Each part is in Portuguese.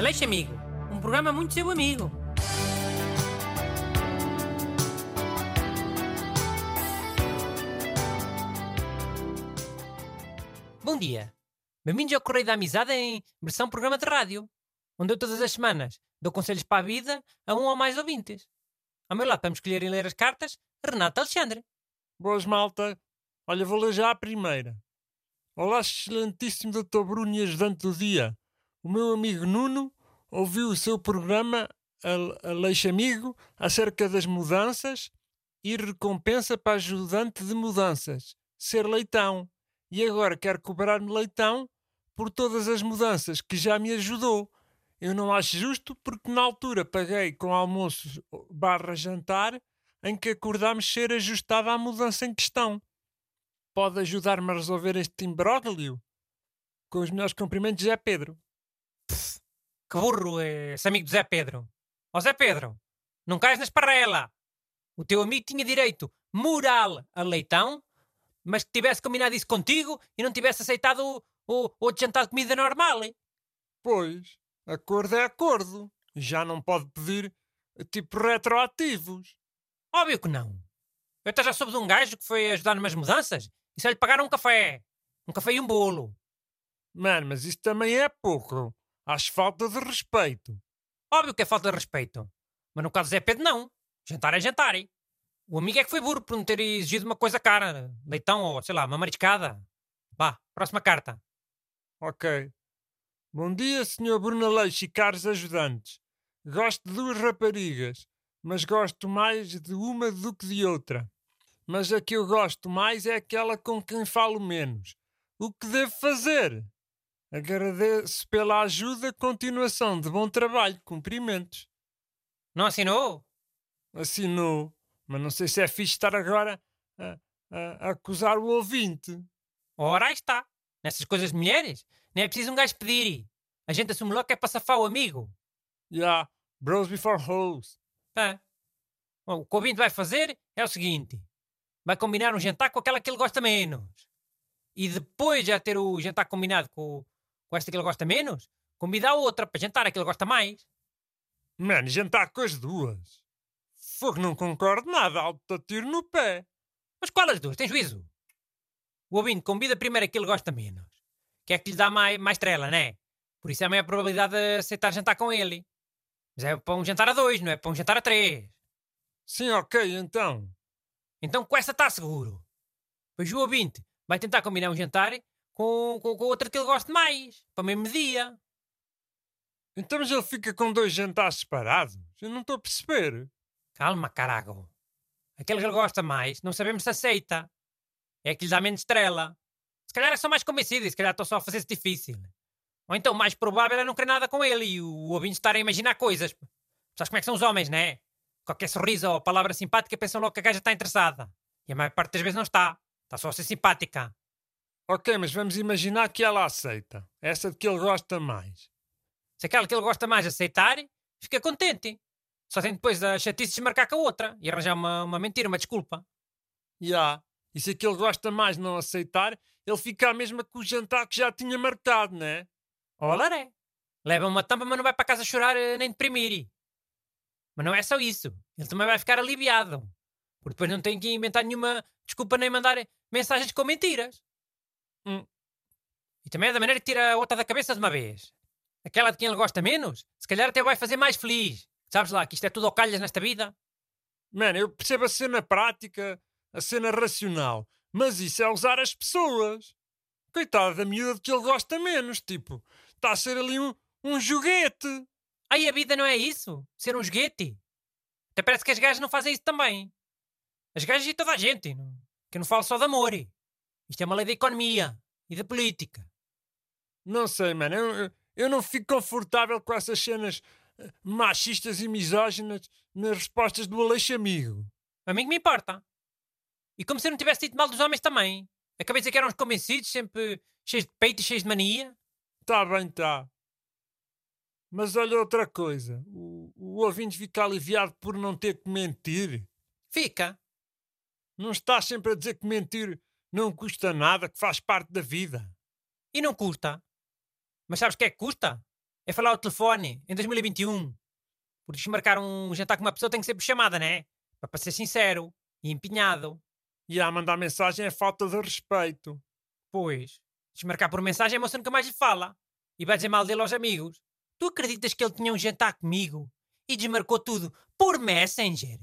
Aleixo Amigo, um programa muito seu amigo. Bom dia. Bem-vindos ao Correio da Amizade em versão programa de rádio, onde eu todas as semanas dou conselhos para a vida a um ou mais ouvintes. Ao meu lado, para me escolher e ler as cartas, Renato Alexandre. Boas, malta. Olha, vou ler já a primeira. Olá, excelentíssimo Dr. Bruno e ajudante do dia. O meu amigo Nuno ouviu o seu programa Aleixo Amigo acerca das mudanças e recompensa para ajudante de mudanças, ser leitão. E agora quer cobrar-me leitão por todas as mudanças que já me ajudou. Eu não acho justo porque na altura paguei com almoço barra jantar em que acordámos ser ajustada à mudança em questão. Pode ajudar-me a resolver este imbróglio? Com os melhores cumprimentos, Zé Pedro. Que burro é esse amigo de Zé Pedro. Ó oh, Zé Pedro, não cais na esparrela. O teu amigo tinha direito moral a leitão, mas que tivesse combinado isso contigo e não tivesse aceitado o, o, o jantar de comida normal. Hein? Pois, acordo é acordo. Já não pode pedir tipo retroativos. Óbvio que não. Eu até já soube de um gajo que foi ajudar numas mudanças e só lhe pagaram um café. Um café e um bolo. Mano, mas isso também é pouco. Acho falta de respeito. Óbvio que é falta de respeito. Mas no caso de Zé Pedro, não. Jantar é jantar. Hein? O amigo é que foi burro por não ter exigido uma coisa cara. Leitão ou, sei lá, uma mariscada. Vá, próxima carta. Ok. Bom dia, Sr. Bruno Leix e caros ajudantes. Gosto de duas raparigas, mas gosto mais de uma do que de outra. Mas a que eu gosto mais é aquela com quem falo menos. O que devo fazer? Agradeço pela ajuda, continuação de bom trabalho, cumprimentos. Não assinou? Assinou, mas não sei se é fixe estar agora a, a, a acusar o ouvinte. Ora, aí está. Nessas coisas de mulheres, nem é preciso um gajo pedir. A gente assume logo que é para safar o amigo. Já, yeah, bros before hoes. Tá. Bom, o que o ouvinte vai fazer é o seguinte: vai combinar um jantar com aquela que ele gosta menos. E depois de já ter o jantar combinado com, com esta que ele gosta menos, convidar outra para jantar a que ele gosta mais. Mano, jantar com as duas. Fogo, não concordo nada, alto tiro no pé. Mas qual as duas? Tem juízo? O ouvinte convida primeiro a que ele gosta menos. Que é que lhe dá mais, mais trela, né? Por isso é a maior probabilidade de aceitar jantar com ele. Mas é para um jantar a dois, não é para um jantar a três. Sim, ok, então. Então com essa está seguro. Pois o ouvinte vai tentar combinar um jantar com, com, com outra que ele goste mais, para o mesmo dia. Então mas ele fica com dois jantares separados? Eu não estou a perceber. Calma, carago. Aquele que ele gosta mais, não sabemos se aceita. É que lhe dá menos estrela. Se calhar é só mais convencido e se calhar estou só a fazer-se difícil. Ou então, mais provável é não querer nada com ele e o ouvinte estar a imaginar coisas. Sabes como é que são os homens, né? Qualquer sorriso ou palavra simpática pensam logo que a gaja está interessada. E a maior parte das vezes não está. Está só a ser simpática. Ok, mas vamos imaginar que ela aceita. Essa de que ele gosta mais. Se aquela que ele gosta mais aceitar, fica contente. Só tem depois a chatice de marcar com a outra e arranjar uma, uma mentira, uma desculpa. Já. Yeah. E se aquele gosta mais não aceitar, ele fica a mesma com o jantar que já tinha marcado, né? Olá, é. Leva uma tampa, mas não vai para casa chorar eh, nem deprimir. Mas não é só isso. Ele também vai ficar aliviado. Porque depois não tem que inventar nenhuma desculpa nem mandar mensagens com mentiras. Hum. E também é da maneira que tira a outra da cabeça de uma vez. Aquela de quem ele gosta menos, se calhar até vai fazer mais feliz. Sabes lá que isto é tudo ao calhas nesta vida? Mano, eu percebo a cena prática, a cena racional, mas isso é usar as pessoas. Coitado da miúda de que ele gosta menos, tipo, está a ser ali um, um joguete. Aí a vida não é isso? Ser um joguete? Até parece que as gajas não fazem isso também. As gajas e toda a gente, não, que eu não falo só de amor. Isto é uma lei da economia e da política. Não sei, mano. Eu, eu não fico confortável com essas cenas eh, machistas e misóginas nas respostas do Aleixo Amigo. A mim que me importa. E como se eu não tivesse dito mal dos homens também. Acabei de dizer que eram uns convencidos, sempre cheios de peito e cheios de mania. Tá bem, tá. Mas olha outra coisa. O, o ouvinte fica aliviado por não ter que mentir. Fica. Não estás sempre a dizer que mentir não custa nada, que faz parte da vida. E não custa. Mas sabes o que é que custa? é falar ao telefone em 2021. Porque desmarcar um jantar com uma pessoa tem que ser por chamada, né? Para ser sincero e empenhado. E a mandar mensagem é falta de respeito. Pois, desmarcar por mensagem a moça nunca mais lhe fala. E vai dizer mal dele aos amigos. Tu acreditas que ele tinha um jantar comigo e desmarcou tudo por Messenger?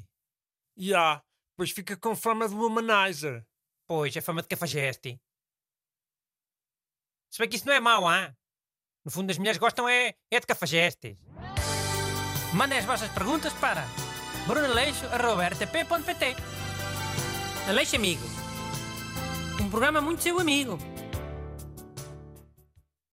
E há, depois fica com fama de womanizer. Pois, é fama de cafajeste. Se bem que isso não é mau, hein? No fundo, as mulheres gostam é, é de cafajestes. Mandem as vossas perguntas para brunaleixo.rtp.pt Aleixo Amigo. Um programa muito seu amigo.